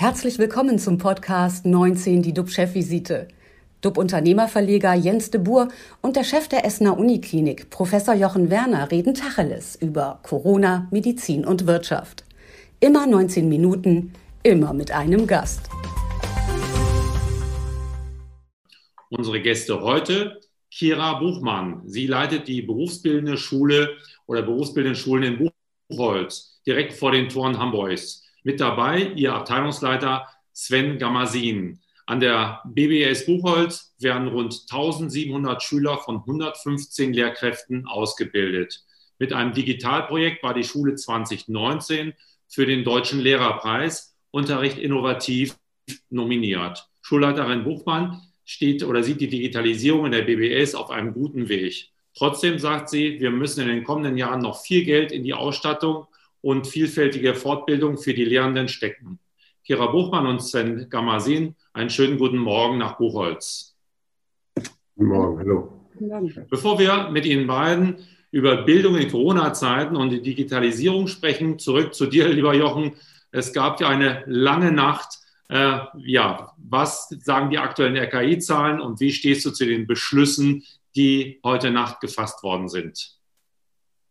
Herzlich willkommen zum Podcast 19, die DUB-Chefvisite. DUB-Unternehmerverleger Jens de Boer und der Chef der Essener Uniklinik, Professor Jochen Werner, reden Tacheles über Corona, Medizin und Wirtschaft. Immer 19 Minuten, immer mit einem Gast. Unsere Gäste heute, Kira Buchmann. Sie leitet die berufsbildende Schule oder berufsbildende Schulen in Buchholz, direkt vor den Toren Hamburgs. Mit dabei Ihr Abteilungsleiter Sven Gamasin. An der BBS Buchholz werden rund 1700 Schüler von 115 Lehrkräften ausgebildet. Mit einem Digitalprojekt war die Schule 2019 für den Deutschen Lehrerpreis Unterricht innovativ nominiert. Schulleiterin Buchmann steht oder sieht die Digitalisierung in der BBS auf einem guten Weg. Trotzdem sagt sie, wir müssen in den kommenden Jahren noch viel Geld in die Ausstattung und vielfältige Fortbildung für die Lehrenden stecken. Kira Buchmann und Sven Gamasin, einen schönen guten Morgen nach Buchholz. Guten Morgen, hallo. Bevor wir mit Ihnen beiden über Bildung in Corona-Zeiten und die Digitalisierung sprechen, zurück zu dir, lieber Jochen. Es gab ja eine lange Nacht. Äh, ja, was sagen die aktuellen RKI-Zahlen und wie stehst du zu den Beschlüssen, die heute Nacht gefasst worden sind?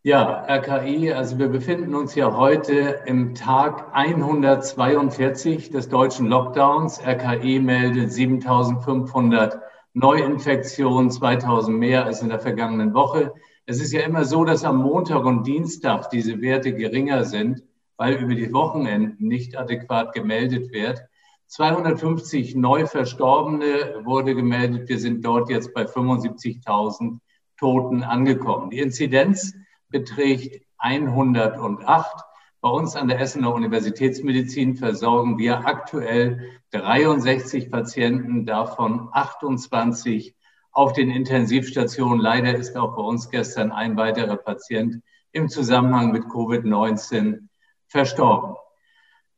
Ja, RKI, also wir befinden uns ja heute im Tag 142 des deutschen Lockdowns. RKI meldet 7500 Neuinfektionen, 2000 mehr als in der vergangenen Woche. Es ist ja immer so, dass am Montag und Dienstag diese Werte geringer sind, weil über die Wochenenden nicht adäquat gemeldet wird. 250 neu Verstorbene wurde gemeldet. Wir sind dort jetzt bei 75.000 Toten angekommen. Die Inzidenz beträgt 108. Bei uns an der Essener Universitätsmedizin versorgen wir aktuell 63 Patienten, davon 28 auf den Intensivstationen. Leider ist auch bei uns gestern ein weiterer Patient im Zusammenhang mit Covid-19 verstorben.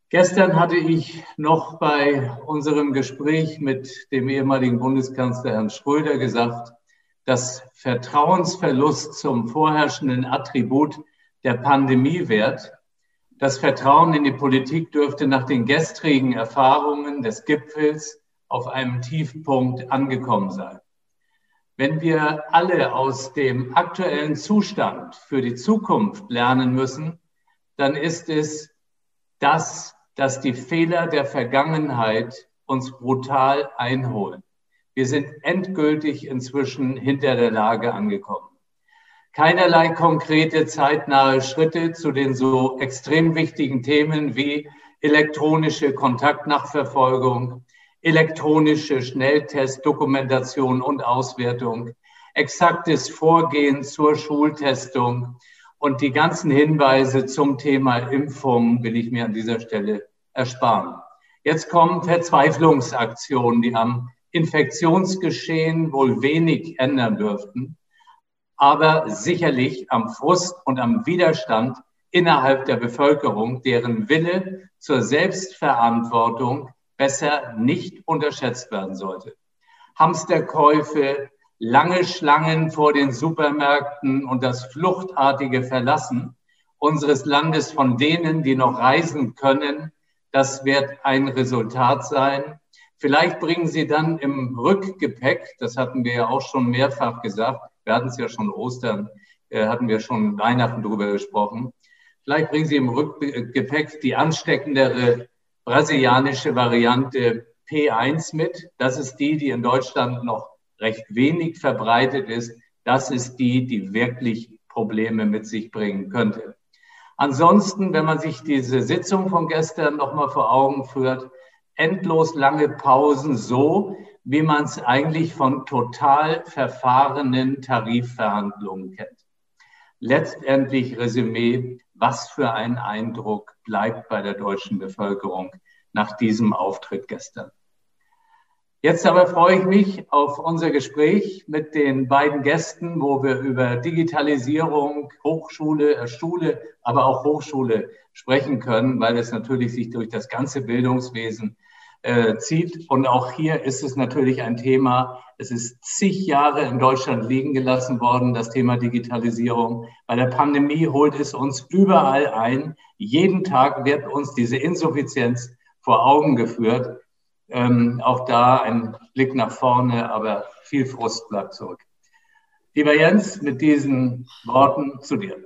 Gestern hatte ich noch bei unserem Gespräch mit dem ehemaligen Bundeskanzler Herrn Schröder gesagt, dass Vertrauensverlust zum vorherrschenden Attribut der Pandemie wird. Das Vertrauen in die Politik dürfte nach den gestrigen Erfahrungen des Gipfels auf einem Tiefpunkt angekommen sein. Wenn wir alle aus dem aktuellen Zustand für die Zukunft lernen müssen, dann ist es das, dass die Fehler der Vergangenheit uns brutal einholen. Wir sind endgültig inzwischen hinter der Lage angekommen. Keinerlei konkrete zeitnahe Schritte zu den so extrem wichtigen Themen wie elektronische Kontaktnachverfolgung, elektronische Schnelltestdokumentation und Auswertung, exaktes Vorgehen zur Schultestung und die ganzen Hinweise zum Thema Impfung will ich mir an dieser Stelle ersparen. Jetzt kommen Verzweiflungsaktionen, die am Infektionsgeschehen wohl wenig ändern dürften, aber sicherlich am Frust und am Widerstand innerhalb der Bevölkerung, deren Wille zur Selbstverantwortung besser nicht unterschätzt werden sollte. Hamsterkäufe, lange Schlangen vor den Supermärkten und das fluchtartige Verlassen unseres Landes von denen, die noch reisen können, das wird ein Resultat sein Vielleicht bringen Sie dann im Rückgepäck, das hatten wir ja auch schon mehrfach gesagt, wir hatten es ja schon Ostern, äh, hatten wir schon Weihnachten drüber gesprochen. Vielleicht bringen Sie im Rückgepäck die ansteckendere brasilianische Variante P1 mit. Das ist die, die in Deutschland noch recht wenig verbreitet ist. Das ist die, die wirklich Probleme mit sich bringen könnte. Ansonsten, wenn man sich diese Sitzung von gestern nochmal vor Augen führt, endlos lange Pausen so, wie man es eigentlich von total verfahrenen Tarifverhandlungen kennt. Letztendlich Resümee, was für ein Eindruck bleibt bei der deutschen Bevölkerung nach diesem Auftritt gestern. Jetzt aber freue ich mich auf unser Gespräch mit den beiden Gästen, wo wir über Digitalisierung, Hochschule, äh, Schule, aber auch Hochschule sprechen können, weil es natürlich sich durch das ganze Bildungswesen äh, zieht. Und auch hier ist es natürlich ein Thema, es ist zig Jahre in Deutschland liegen gelassen worden, das Thema Digitalisierung. Bei der Pandemie holt es uns überall ein. Jeden Tag wird uns diese Insuffizienz vor Augen geführt. Ähm, auch da ein Blick nach vorne, aber viel Frust bleibt zurück. Lieber Jens, mit diesen Worten zu dir.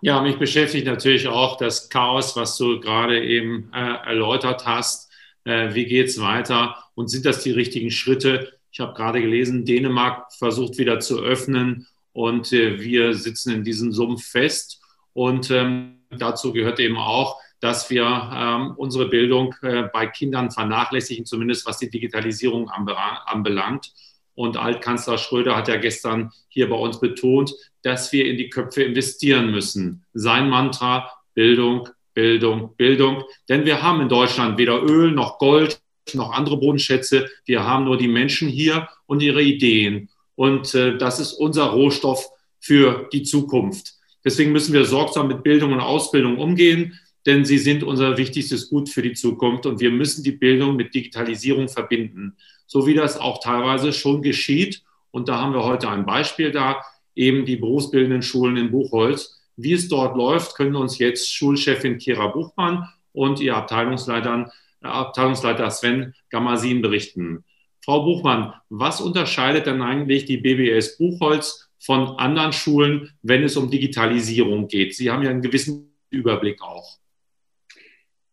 Ja, mich beschäftigt natürlich auch das Chaos, was du gerade eben äh, erläutert hast. Äh, wie geht es weiter und sind das die richtigen Schritte? Ich habe gerade gelesen, Dänemark versucht wieder zu öffnen und äh, wir sitzen in diesem Sumpf fest. Und ähm, dazu gehört eben auch, dass wir ähm, unsere Bildung äh, bei Kindern vernachlässigen, zumindest was die Digitalisierung anbelangt. Und Altkanzler Schröder hat ja gestern hier bei uns betont, dass wir in die Köpfe investieren müssen. Sein Mantra, Bildung, Bildung, Bildung. Denn wir haben in Deutschland weder Öl noch Gold noch andere Bodenschätze. Wir haben nur die Menschen hier und ihre Ideen. Und äh, das ist unser Rohstoff für die Zukunft. Deswegen müssen wir sorgsam mit Bildung und Ausbildung umgehen, denn sie sind unser wichtigstes Gut für die Zukunft. Und wir müssen die Bildung mit Digitalisierung verbinden, so wie das auch teilweise schon geschieht. Und da haben wir heute ein Beispiel da, eben die berufsbildenden Schulen in Buchholz. Wie es dort läuft, können uns jetzt Schulchefin Kira Buchmann und ihr Abteilungsleiter, Abteilungsleiter Sven Gamasin berichten. Frau Buchmann, was unterscheidet denn eigentlich die BBS Buchholz von anderen Schulen, wenn es um Digitalisierung geht? Sie haben ja einen gewissen Überblick auch.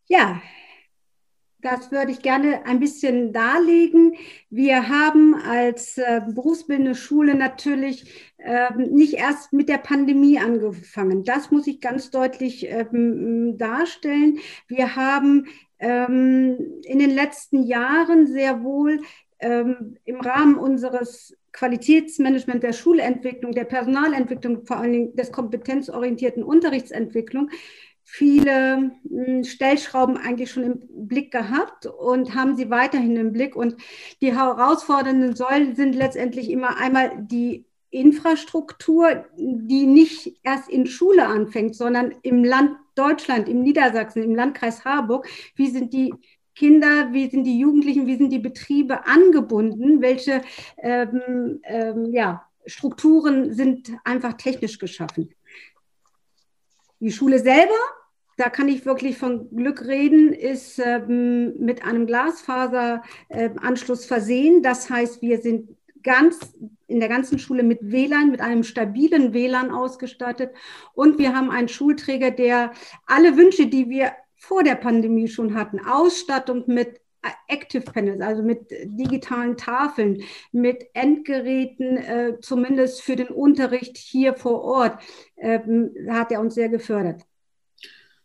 Ja, das würde ich gerne ein bisschen darlegen. Wir haben als äh, berufsbildende Schule natürlich äh, nicht erst mit der Pandemie angefangen. Das muss ich ganz deutlich ähm, darstellen. Wir haben ähm, in den letzten Jahren sehr wohl ähm, im Rahmen unseres Qualitätsmanagement der Schulentwicklung, der Personalentwicklung, vor allen Dingen des kompetenzorientierten Unterrichtsentwicklung, viele hm, Stellschrauben eigentlich schon im Blick gehabt und haben sie weiterhin im Blick. Und die herausfordernden Säulen sind letztendlich immer einmal die Infrastruktur, die nicht erst in Schule anfängt, sondern im Land Deutschland, im Niedersachsen, im Landkreis Harburg. Wie sind die Kinder, wie sind die Jugendlichen, wie sind die Betriebe angebunden, welche ähm, ähm, ja, Strukturen sind einfach technisch geschaffen. Die Schule selber, da kann ich wirklich von Glück reden, ist ähm, mit einem Glasfaseranschluss versehen. Das heißt, wir sind ganz in der ganzen Schule mit WLAN, mit einem stabilen WLAN ausgestattet. Und wir haben einen Schulträger, der alle Wünsche, die wir vor der Pandemie schon hatten. Ausstattung mit Active Panels, also mit digitalen Tafeln, mit Endgeräten, äh, zumindest für den Unterricht hier vor Ort, ähm, hat er uns sehr gefördert.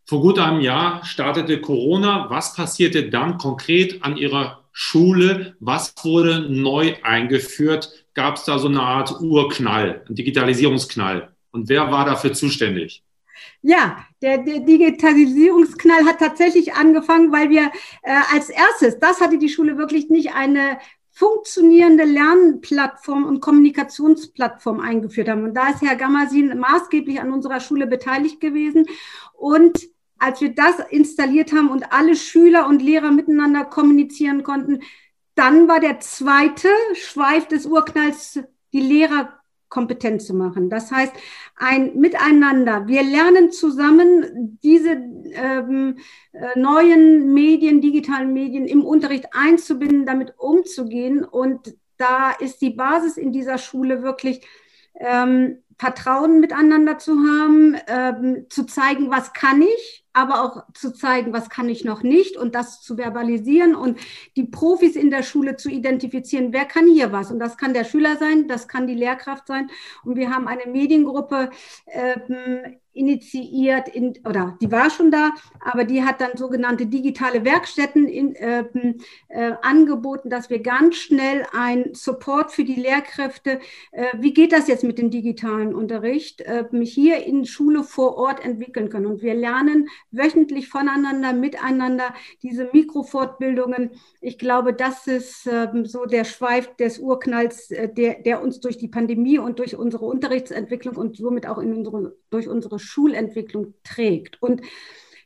Vor gut einem Jahr startete Corona. Was passierte dann konkret an Ihrer Schule? Was wurde neu eingeführt? Gab es da so eine Art Urknall, einen Digitalisierungsknall? Und wer war dafür zuständig? Ja, der, der, Digitalisierungsknall hat tatsächlich angefangen, weil wir äh, als erstes, das hatte die Schule wirklich nicht, eine funktionierende Lernplattform und Kommunikationsplattform eingeführt haben. Und da ist Herr Gamasin maßgeblich an unserer Schule beteiligt gewesen. Und als wir das installiert haben und alle Schüler und Lehrer miteinander kommunizieren konnten, dann war der zweite Schweif des Urknalls die Lehrer kompetent zu machen. Das heißt, ein Miteinander. Wir lernen zusammen, diese ähm, äh, neuen Medien, digitalen Medien im Unterricht einzubinden, damit umzugehen. Und da ist die Basis in dieser Schule wirklich ähm, Vertrauen miteinander zu haben, ähm, zu zeigen, was kann ich, aber auch zu zeigen, was kann ich noch nicht und das zu verbalisieren und die Profis in der Schule zu identifizieren, wer kann hier was. Und das kann der Schüler sein, das kann die Lehrkraft sein. Und wir haben eine Mediengruppe ähm, initiiert, in, oder die war schon da, aber die hat dann sogenannte digitale Werkstätten in, äh, äh, angeboten, dass wir ganz schnell ein Support für die Lehrkräfte, äh, wie geht das jetzt mit dem digitalen Unterricht, äh, hier in Schule vor Ort entwickeln können. Und wir lernen wöchentlich voneinander, miteinander diese Mikrofortbildungen. Ich glaube, das ist ähm, so der Schweif des Urknalls, äh, der, der uns durch die Pandemie und durch unsere Unterrichtsentwicklung und somit auch in unsere, durch unsere Schulentwicklung trägt. Und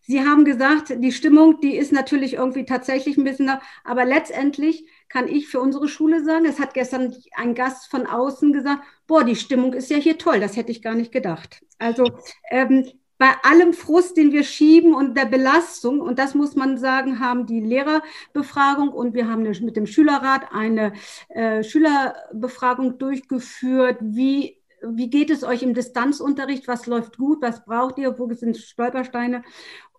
Sie haben gesagt, die Stimmung, die ist natürlich irgendwie tatsächlich ein bisschen, aber letztendlich kann ich für unsere Schule sagen, es hat gestern ein Gast von außen gesagt, boah, die Stimmung ist ja hier toll, das hätte ich gar nicht gedacht. Also ähm, bei allem Frust, den wir schieben und der Belastung, und das muss man sagen, haben die Lehrerbefragung und wir haben mit dem Schülerrat eine äh, Schülerbefragung durchgeführt, wie wie geht es euch im Distanzunterricht? Was läuft gut? Was braucht ihr? Wo sind Stolpersteine?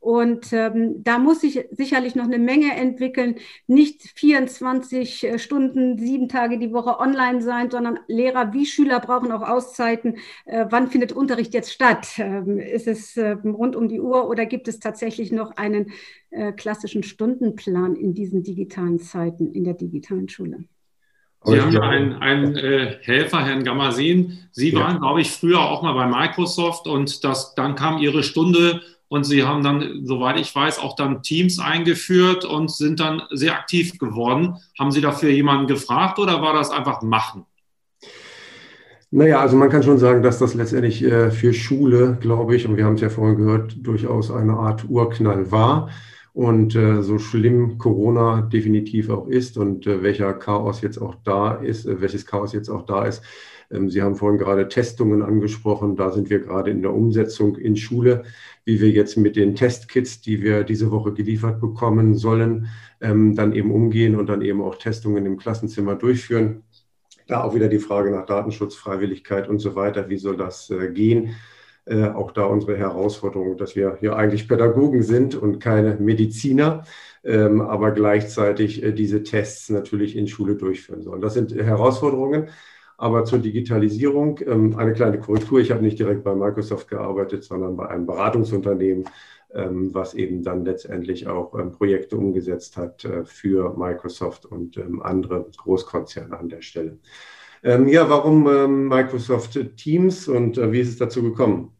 Und ähm, da muss sich sicherlich noch eine Menge entwickeln. Nicht 24 äh, Stunden, sieben Tage die Woche online sein, sondern Lehrer wie Schüler brauchen auch Auszeiten. Äh, wann findet Unterricht jetzt statt? Ähm, ist es äh, rund um die Uhr oder gibt es tatsächlich noch einen äh, klassischen Stundenplan in diesen digitalen Zeiten, in der digitalen Schule? Sie haben ja einen, einen äh, Helfer, Herrn Gamasin. Sie waren, glaube ich, früher auch mal bei Microsoft und das, dann kam Ihre Stunde und Sie haben dann, soweit ich weiß, auch dann Teams eingeführt und sind dann sehr aktiv geworden. Haben Sie dafür jemanden gefragt oder war das einfach machen? Naja, also man kann schon sagen, dass das letztendlich äh, für Schule, glaube ich, und wir haben es ja vorhin gehört, durchaus eine Art Urknall war. Und äh, so schlimm Corona definitiv auch ist und äh, welcher Chaos jetzt auch da ist, äh, welches Chaos jetzt auch da ist. Ähm, Sie haben vorhin gerade Testungen angesprochen. Da sind wir gerade in der Umsetzung in Schule wie wir jetzt mit den Testkits, die wir diese Woche geliefert bekommen sollen, ähm, dann eben umgehen und dann eben auch Testungen im Klassenzimmer durchführen. Da auch wieder die Frage nach Datenschutz, Freiwilligkeit und so weiter. Wie soll das äh, gehen? Äh, auch da unsere Herausforderung, dass wir ja eigentlich Pädagogen sind und keine Mediziner, ähm, aber gleichzeitig äh, diese Tests natürlich in Schule durchführen sollen. Das sind Herausforderungen. Aber zur Digitalisierung ähm, eine kleine Korrektur. Ich habe nicht direkt bei Microsoft gearbeitet, sondern bei einem Beratungsunternehmen, ähm, was eben dann letztendlich auch ähm, Projekte umgesetzt hat äh, für Microsoft und andere Großkonzerne an der Stelle. Ja, warum Microsoft Teams und äh, wie ist es dazu gekommen?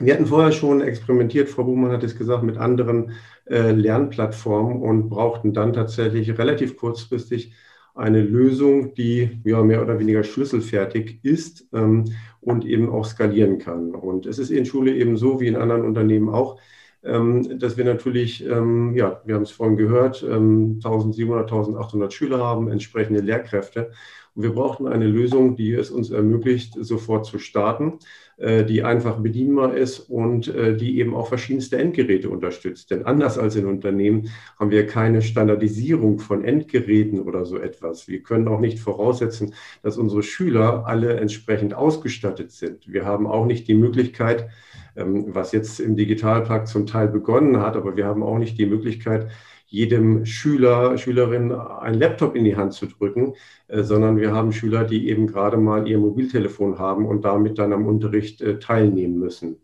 Wir hatten vorher schon experimentiert, Frau Buhmann hat es gesagt, mit anderen äh, Lernplattformen und brauchten dann tatsächlich relativ kurzfristig eine Lösung, die ja mehr oder weniger schlüsselfertig ist ähm, und eben auch skalieren kann. Und es ist in Schule eben so wie in anderen Unternehmen auch, ähm, dass wir natürlich, ähm, ja, wir haben es vorhin gehört, 1700, ähm, 1800 Schüler haben, entsprechende Lehrkräfte. Und wir brauchten eine Lösung, die es uns ermöglicht, sofort zu starten, äh, die einfach bedienbar ist und äh, die eben auch verschiedenste Endgeräte unterstützt. Denn anders als in Unternehmen haben wir keine Standardisierung von Endgeräten oder so etwas. Wir können auch nicht voraussetzen, dass unsere Schüler alle entsprechend ausgestattet sind. Wir haben auch nicht die Möglichkeit, ähm, was jetzt im Digitalpakt zum Teil begonnen hat, aber wir haben auch nicht die Möglichkeit, jedem Schüler, Schülerin ein Laptop in die Hand zu drücken, äh, sondern wir haben Schüler, die eben gerade mal ihr Mobiltelefon haben und damit dann am Unterricht äh, teilnehmen müssen.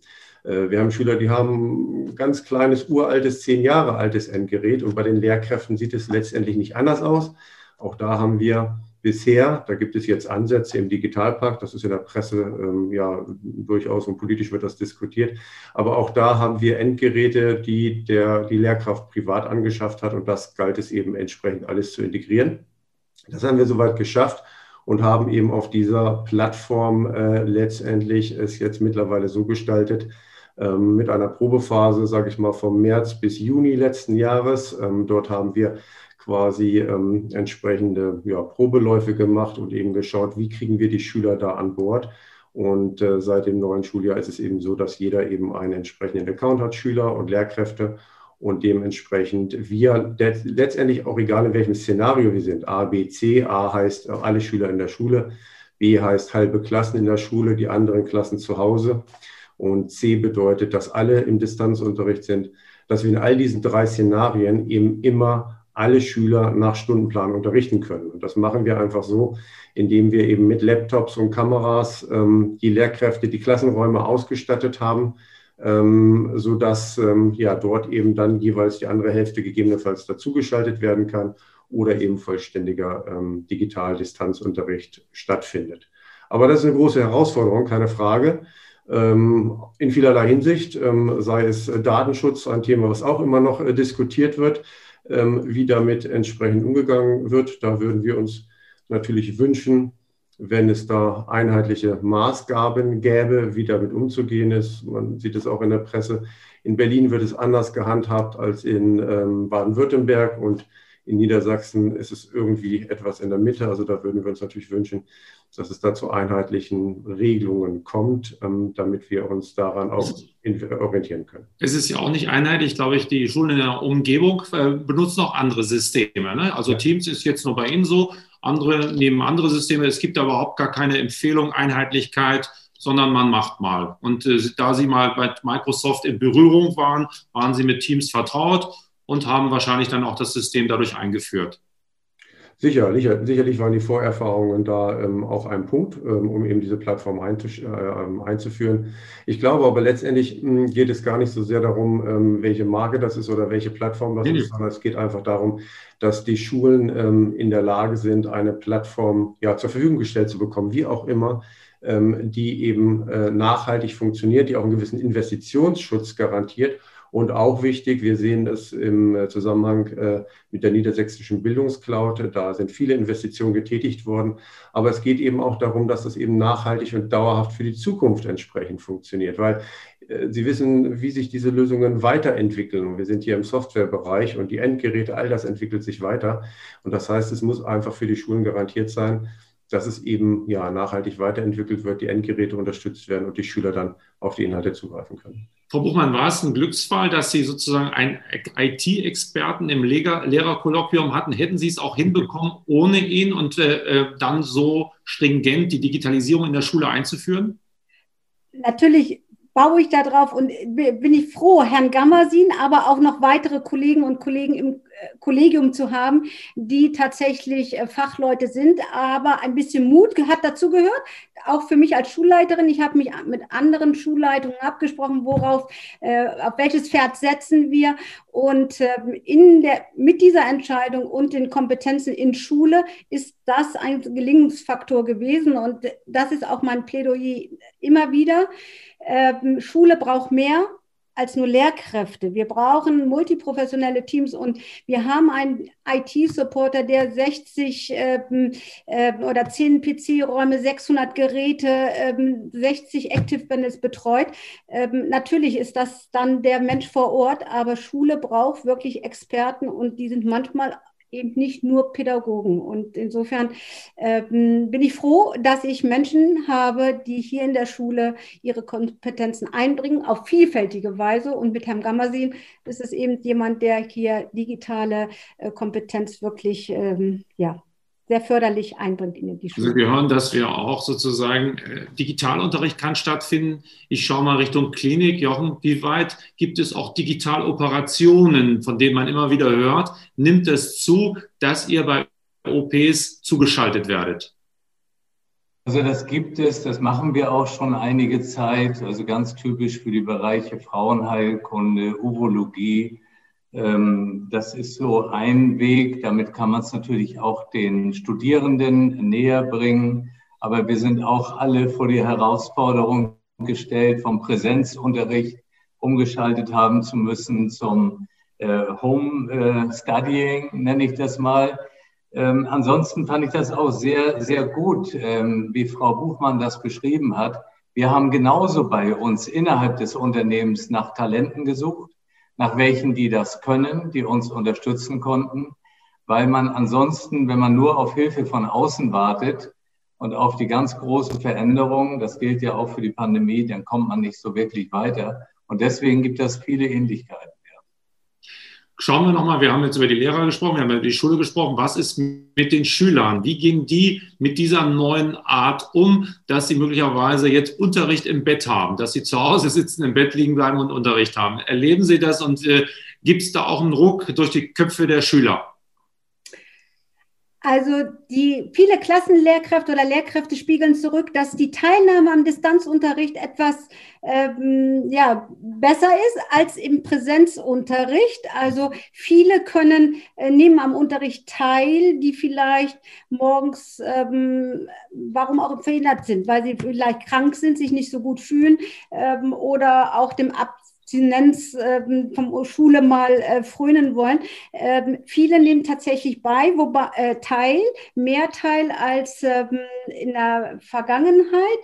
Äh, wir haben Schüler, die haben ein ganz kleines, uraltes, zehn Jahre altes Endgerät und bei den Lehrkräften sieht es letztendlich nicht anders aus. Auch da haben wir bisher, da gibt es jetzt Ansätze im Digitalpakt, das ist in der Presse ähm, ja durchaus und politisch wird das diskutiert, aber auch da haben wir Endgeräte, die der, die Lehrkraft privat angeschafft hat und das galt es eben entsprechend alles zu integrieren. Das haben wir soweit geschafft und haben eben auf dieser Plattform äh, letztendlich es jetzt mittlerweile so gestaltet, ähm, mit einer Probephase, sage ich mal, vom März bis Juni letzten Jahres. Ähm, dort haben wir quasi ähm, entsprechende ja, Probeläufe gemacht und eben geschaut, wie kriegen wir die Schüler da an Bord. Und äh, seit dem neuen Schuljahr ist es eben so, dass jeder eben einen entsprechenden Account hat, Schüler und Lehrkräfte. Und dementsprechend wir letztendlich auch egal in welchem Szenario wir sind, A, B, C, A heißt äh, alle Schüler in der Schule, B heißt halbe Klassen in der Schule, die anderen Klassen zu Hause. Und C bedeutet, dass alle im Distanzunterricht sind, dass wir in all diesen drei Szenarien eben immer alle Schüler nach Stundenplan unterrichten können. Und das machen wir einfach so, indem wir eben mit Laptops und Kameras ähm, die Lehrkräfte, die Klassenräume ausgestattet haben, ähm, sodass ähm, ja, dort eben dann jeweils die andere Hälfte gegebenenfalls dazugeschaltet werden kann oder eben vollständiger ähm, Digital-Distanzunterricht stattfindet. Aber das ist eine große Herausforderung, keine Frage. Ähm, in vielerlei Hinsicht, ähm, sei es Datenschutz, ein Thema, was auch immer noch äh, diskutiert wird. Ähm, wie damit entsprechend umgegangen wird. Da würden wir uns natürlich wünschen, wenn es da einheitliche Maßgaben gäbe, wie damit umzugehen ist. Man sieht es auch in der Presse. In Berlin wird es anders gehandhabt als in ähm, Baden-Württemberg und In Niedersachsen ist es irgendwie etwas in der Mitte. Also da würden wir uns natürlich wünschen, dass es da zu einheitlichen Regelungen kommt, ähm, damit wir uns daran auch orientieren können. Es ist ja auch nicht einheitlich, glaube ich, die Schulen in der Umgebung äh, benutzen auch andere Systeme. Ne? Also ja. Teams ist jetzt nur bei Ihnen so, andere nehmen andere Systeme. Es gibt aber überhaupt gar keine Empfehlung, Einheitlichkeit, sondern man macht mal. Und äh, da Sie mal bei Microsoft in Berührung waren, waren Sie mit Teams vertraut und haben wahrscheinlich dann auch das System dadurch eingeführt. Sicherlich, sicherlich waren die Vorerfahrungen da ähm, auch ein Punkt, ähm, um eben diese Plattform äh, ähm, einzuführen. Ich glaube aber letztendlich mh, hm, geht es gar nicht so sehr darum, ähm, welche Marke das ist oder welche Plattform das mhm. ist, sondern es geht einfach darum, dass die Schulen ähm, in der Lage sind, eine Plattform ja, zur Verfügung gestellt zu bekommen, wie auch immer, ähm, die eben äh, nachhaltig funktioniert, die auch einen gewissen Investitionsschutz garantiert und auch wichtig, wir sehen das im äh, Zusammenhang äh, mit der niedersächsischen Bildungscloud. Da sind viele Investitionen getätigt worden. Aber es geht eben auch darum, dass das eben nachhaltig und dauerhaft für die Zukunft entsprechend funktioniert. Weil äh, Sie wissen, wie sich diese Lösungen weiterentwickeln. Wir sind hier im Softwarebereich und die Endgeräte, all das entwickelt sich weiter. Und das heißt, es muss einfach für die Schulen garantiert sein, dass es eben ja, nachhaltig weiterentwickelt wird, die Endgeräte unterstützt werden und die Schüler dann auf die Inhalte zugreifen können. Frau Buchmann, war es ein Glücksfall, dass Sie sozusagen einen IT-Experten im Lehrerkolloquium hatten? Hätten Sie es auch hinbekommen, ohne ihn und äh, äh, dann so stringent die Digitalisierung in der Schule einzuführen? Natürlich baue ich da drauf und bin ich froh, Herrn Gammersin, aber auch noch weitere Kollegen und Kollegen im Kollegium zu haben, die tatsächlich äh, Fachleute sind, aber ein bisschen Mut hat dazu gehört. Auch für mich als Schulleiterin. Ich habe mich mit anderen Schulleitungen abgesprochen, worauf, äh, auf welches Pferd setzen wir. Und äh, in der, mit dieser Entscheidung und den Kompetenzen in Schule ist das ein Gelingensfaktor gewesen. Und das ist auch mein Plädoyer immer wieder. Ähm, Schule braucht mehr als nur Lehrkräfte. Wir brauchen multiprofessionelle Teams und wir haben einen IT-Supporter, der 60 ähm, äh, oder 10 PC-Räume, 600 Geräte, ähm, 60 Active Panels betreut. Ähm, natürlich ist das dann der Mensch vor Ort, aber Schule braucht wirklich Experten und die sind manchmal eben nicht nur Pädagogen. Und insofern ähm, bin ich froh, dass ich Menschen habe, die hier in der Schule ihre Kompetenzen einbringen, auf vielfältige Weise. Und mit Herrn Gammersin ist es eben jemand, der hier digitale äh, Kompetenz wirklich ähm, ja, sehr förderlich einbringt in die Schule. Also wir hören, dass wir auch sozusagen äh, Digitalunterricht kann stattfinden. Ich schaue mal Richtung Klinik. Jochen, wie weit gibt es auch Digitaloperationen, von denen man immer wieder hört? Nimmt es zu, dass ihr bei OPs zugeschaltet werdet? Also das gibt es, das machen wir auch schon einige Zeit, also ganz typisch für die Bereiche Frauenheilkunde, Urologie, das ist so ein Weg. Damit kann man es natürlich auch den Studierenden näher bringen. Aber wir sind auch alle vor die Herausforderung gestellt, vom Präsenzunterricht umgeschaltet haben zu müssen zum äh, Home äh, Studying, nenne ich das mal. Ähm, ansonsten fand ich das auch sehr, sehr gut, ähm, wie Frau Buchmann das beschrieben hat. Wir haben genauso bei uns innerhalb des Unternehmens nach Talenten gesucht nach welchen die das können, die uns unterstützen konnten, weil man ansonsten, wenn man nur auf Hilfe von außen wartet und auf die ganz großen Veränderungen, das gilt ja auch für die Pandemie, dann kommt man nicht so wirklich weiter. Und deswegen gibt es viele Ähnlichkeiten. Schauen wir nochmal, wir haben jetzt über die Lehrer gesprochen, wir haben über die Schule gesprochen. Was ist mit den Schülern? Wie gehen die mit dieser neuen Art um, dass sie möglicherweise jetzt Unterricht im Bett haben, dass sie zu Hause sitzen, im Bett liegen bleiben und Unterricht haben? Erleben Sie das und äh, gibt es da auch einen Ruck durch die Köpfe der Schüler? Also die viele Klassenlehrkräfte oder Lehrkräfte spiegeln zurück, dass die Teilnahme am Distanzunterricht etwas ähm, ja, besser ist als im Präsenzunterricht. Also viele können äh, nehmen am Unterricht teil, die vielleicht morgens, ähm, warum auch verhindert sind, weil sie vielleicht krank sind, sich nicht so gut fühlen ähm, oder auch dem Ab Abstinenz äh, vom Schule mal äh, frönen wollen. Ähm, viele nehmen tatsächlich bei, wobei äh, teil, mehr teil als ähm, in der Vergangenheit.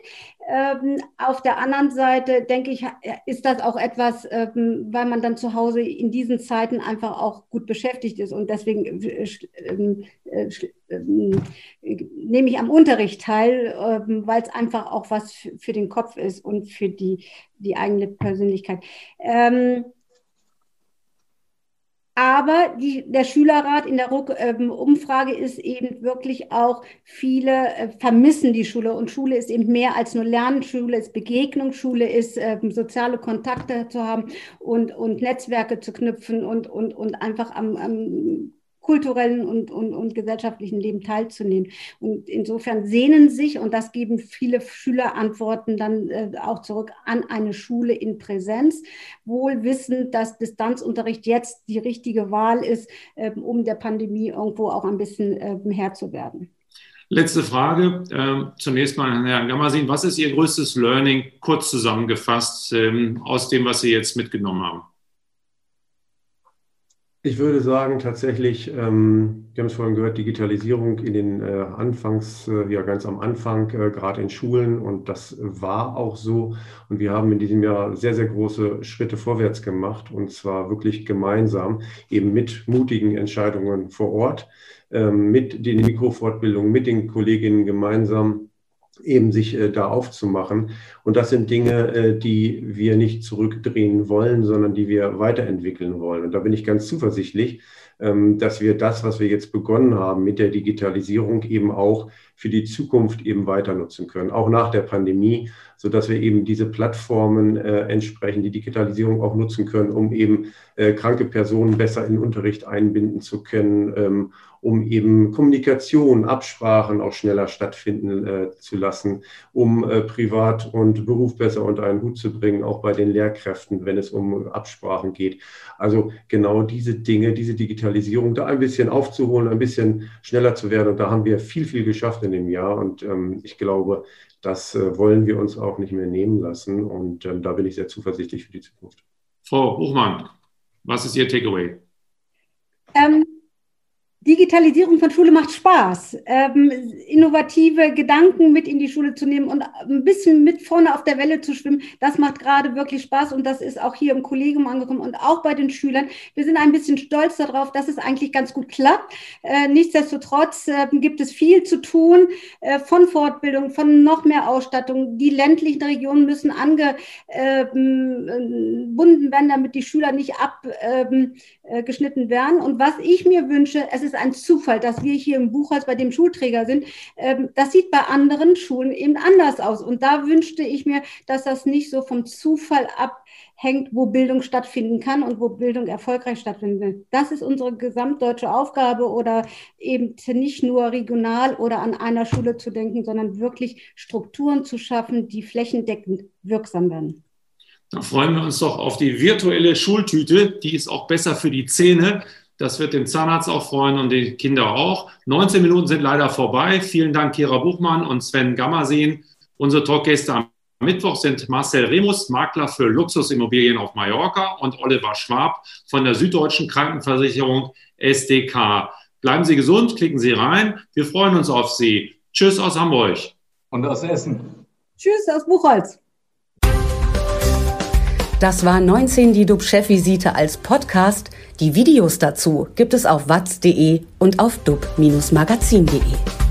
Ähm, auf der anderen Seite denke ich, ist das auch etwas, ähm, weil man dann zu Hause in diesen Zeiten einfach auch gut beschäftigt ist und deswegen äh, ähm, äh, ähm, nehme ich am Unterricht teil, ähm, weil es einfach auch was für den Kopf ist und für die, die eigene Persönlichkeit. Ähm, aber die, der Schülerrat in der ähm, Umfrage ist eben wirklich auch, viele äh, vermissen die Schule. Und Schule ist eben mehr als nur Lernen. Schule ist Begegnung. Schule ist ähm, soziale Kontakte zu haben und, und Netzwerke zu knüpfen und, und, und einfach am, am kulturellen und, und, und gesellschaftlichen Leben teilzunehmen. Und insofern sehnen sich, und das geben viele Schüler Antworten dann äh, auch zurück, an eine Schule in Präsenz, wohl wissend, dass Distanzunterricht jetzt die richtige Wahl ist, äh, um der Pandemie irgendwo auch ein bisschen äh, Herr zu werden. Letzte Frage. Ähm, zunächst mal an Herrn Gammasin. Was ist Ihr größtes Learning, kurz zusammengefasst, ähm, aus dem, was Sie jetzt mitgenommen haben? Ich würde sagen, tatsächlich, ähm, wir haben es vorhin gehört, Digitalisierung in den äh, Anfangs, äh, ja ganz am Anfang, äh, gerade in Schulen und das war auch so. Und wir haben in diesem Jahr sehr, sehr große Schritte vorwärts gemacht und zwar wirklich gemeinsam, eben mit mutigen Entscheidungen vor Ort, ähm, mit den Mikrofortbildungen, mit den Kolleginnen gemeinsam eben sich äh, da aufzumachen. Und das sind Dinge, äh, die wir nicht zurückdrehen wollen, sondern die wir weiterentwickeln wollen. Und da bin ich ganz zuversichtlich, ähm, dass wir das, was wir jetzt begonnen haben mit der Digitalisierung, eben auch für die Zukunft eben weiter nutzen können, auch nach der Pandemie, so dass wir eben diese Plattformen äh, entsprechend die Digitalisierung auch nutzen können, um eben äh, kranke Personen besser in den Unterricht einbinden zu können, ähm, um eben Kommunikation, Absprachen auch schneller stattfinden äh, zu lassen, um äh, Privat und Beruf besser unter einen Hut zu bringen, auch bei den Lehrkräften, wenn es um Absprachen geht. Also genau diese Dinge, diese Digitalisierung da ein bisschen aufzuholen, ein bisschen schneller zu werden. Und da haben wir viel, viel geschafft in dem Jahr. Und ähm, ich glaube, das äh, wollen wir uns auch nicht mehr nehmen lassen. Und ähm, da bin ich sehr zuversichtlich für die Zukunft. Frau Buchmann, was ist Ihr Takeaway? Ähm, Digitalisierung von Schule macht Spaß. Ähm, innovative Gedanken mit in die Schule zu nehmen und ein bisschen mit vorne auf der Welle zu schwimmen, das macht gerade wirklich Spaß und das ist auch hier im Kollegium angekommen und auch bei den Schülern. Wir sind ein bisschen stolz darauf, dass es eigentlich ganz gut klappt. Äh, nichtsdestotrotz äh, gibt es viel zu tun äh, von Fortbildung, von noch mehr Ausstattung. Die ländlichen Regionen müssen angebunden werden, damit die Schüler nicht abgeschnitten werden. Und was ich mir wünsche, es ist ist ein Zufall, dass wir hier im Buchhaus bei dem Schulträger sind. Ähm, das sieht bei anderen Schulen eben anders aus. Und da wünschte ich mir, dass das nicht so vom Zufall abhängt, wo Bildung stattfinden kann und wo Bildung erfolgreich stattfinden will. Das ist unsere gesamtdeutsche Aufgabe oder eben nicht nur regional oder an einer Schule zu denken, sondern wirklich Strukturen zu schaffen, die flächendeckend wirksam werden. Da freuen wir uns doch auf die virtuelle Schultüte. Die ist auch besser für die Zähne. Das wird den Zahnarzt auch freuen und die Kinder auch. 19 Minuten sind leider vorbei. Vielen Dank, Kira Buchmann und Sven Gammerseen. Unsere Talkgäste am Mittwoch sind Marcel Remus, Makler für Luxusimmobilien auf Mallorca und Oliver Schwab von der Süddeutschen Krankenversicherung SDK. Bleiben Sie gesund, klicken Sie rein. Wir freuen uns auf Sie. Tschüss aus Hamburg. Und aus Essen. Tschüss aus Buchholz. Das war 19 die DUB-Chefvisite als Podcast. Die Videos dazu gibt es auf watz.de und auf dub-magazin.de.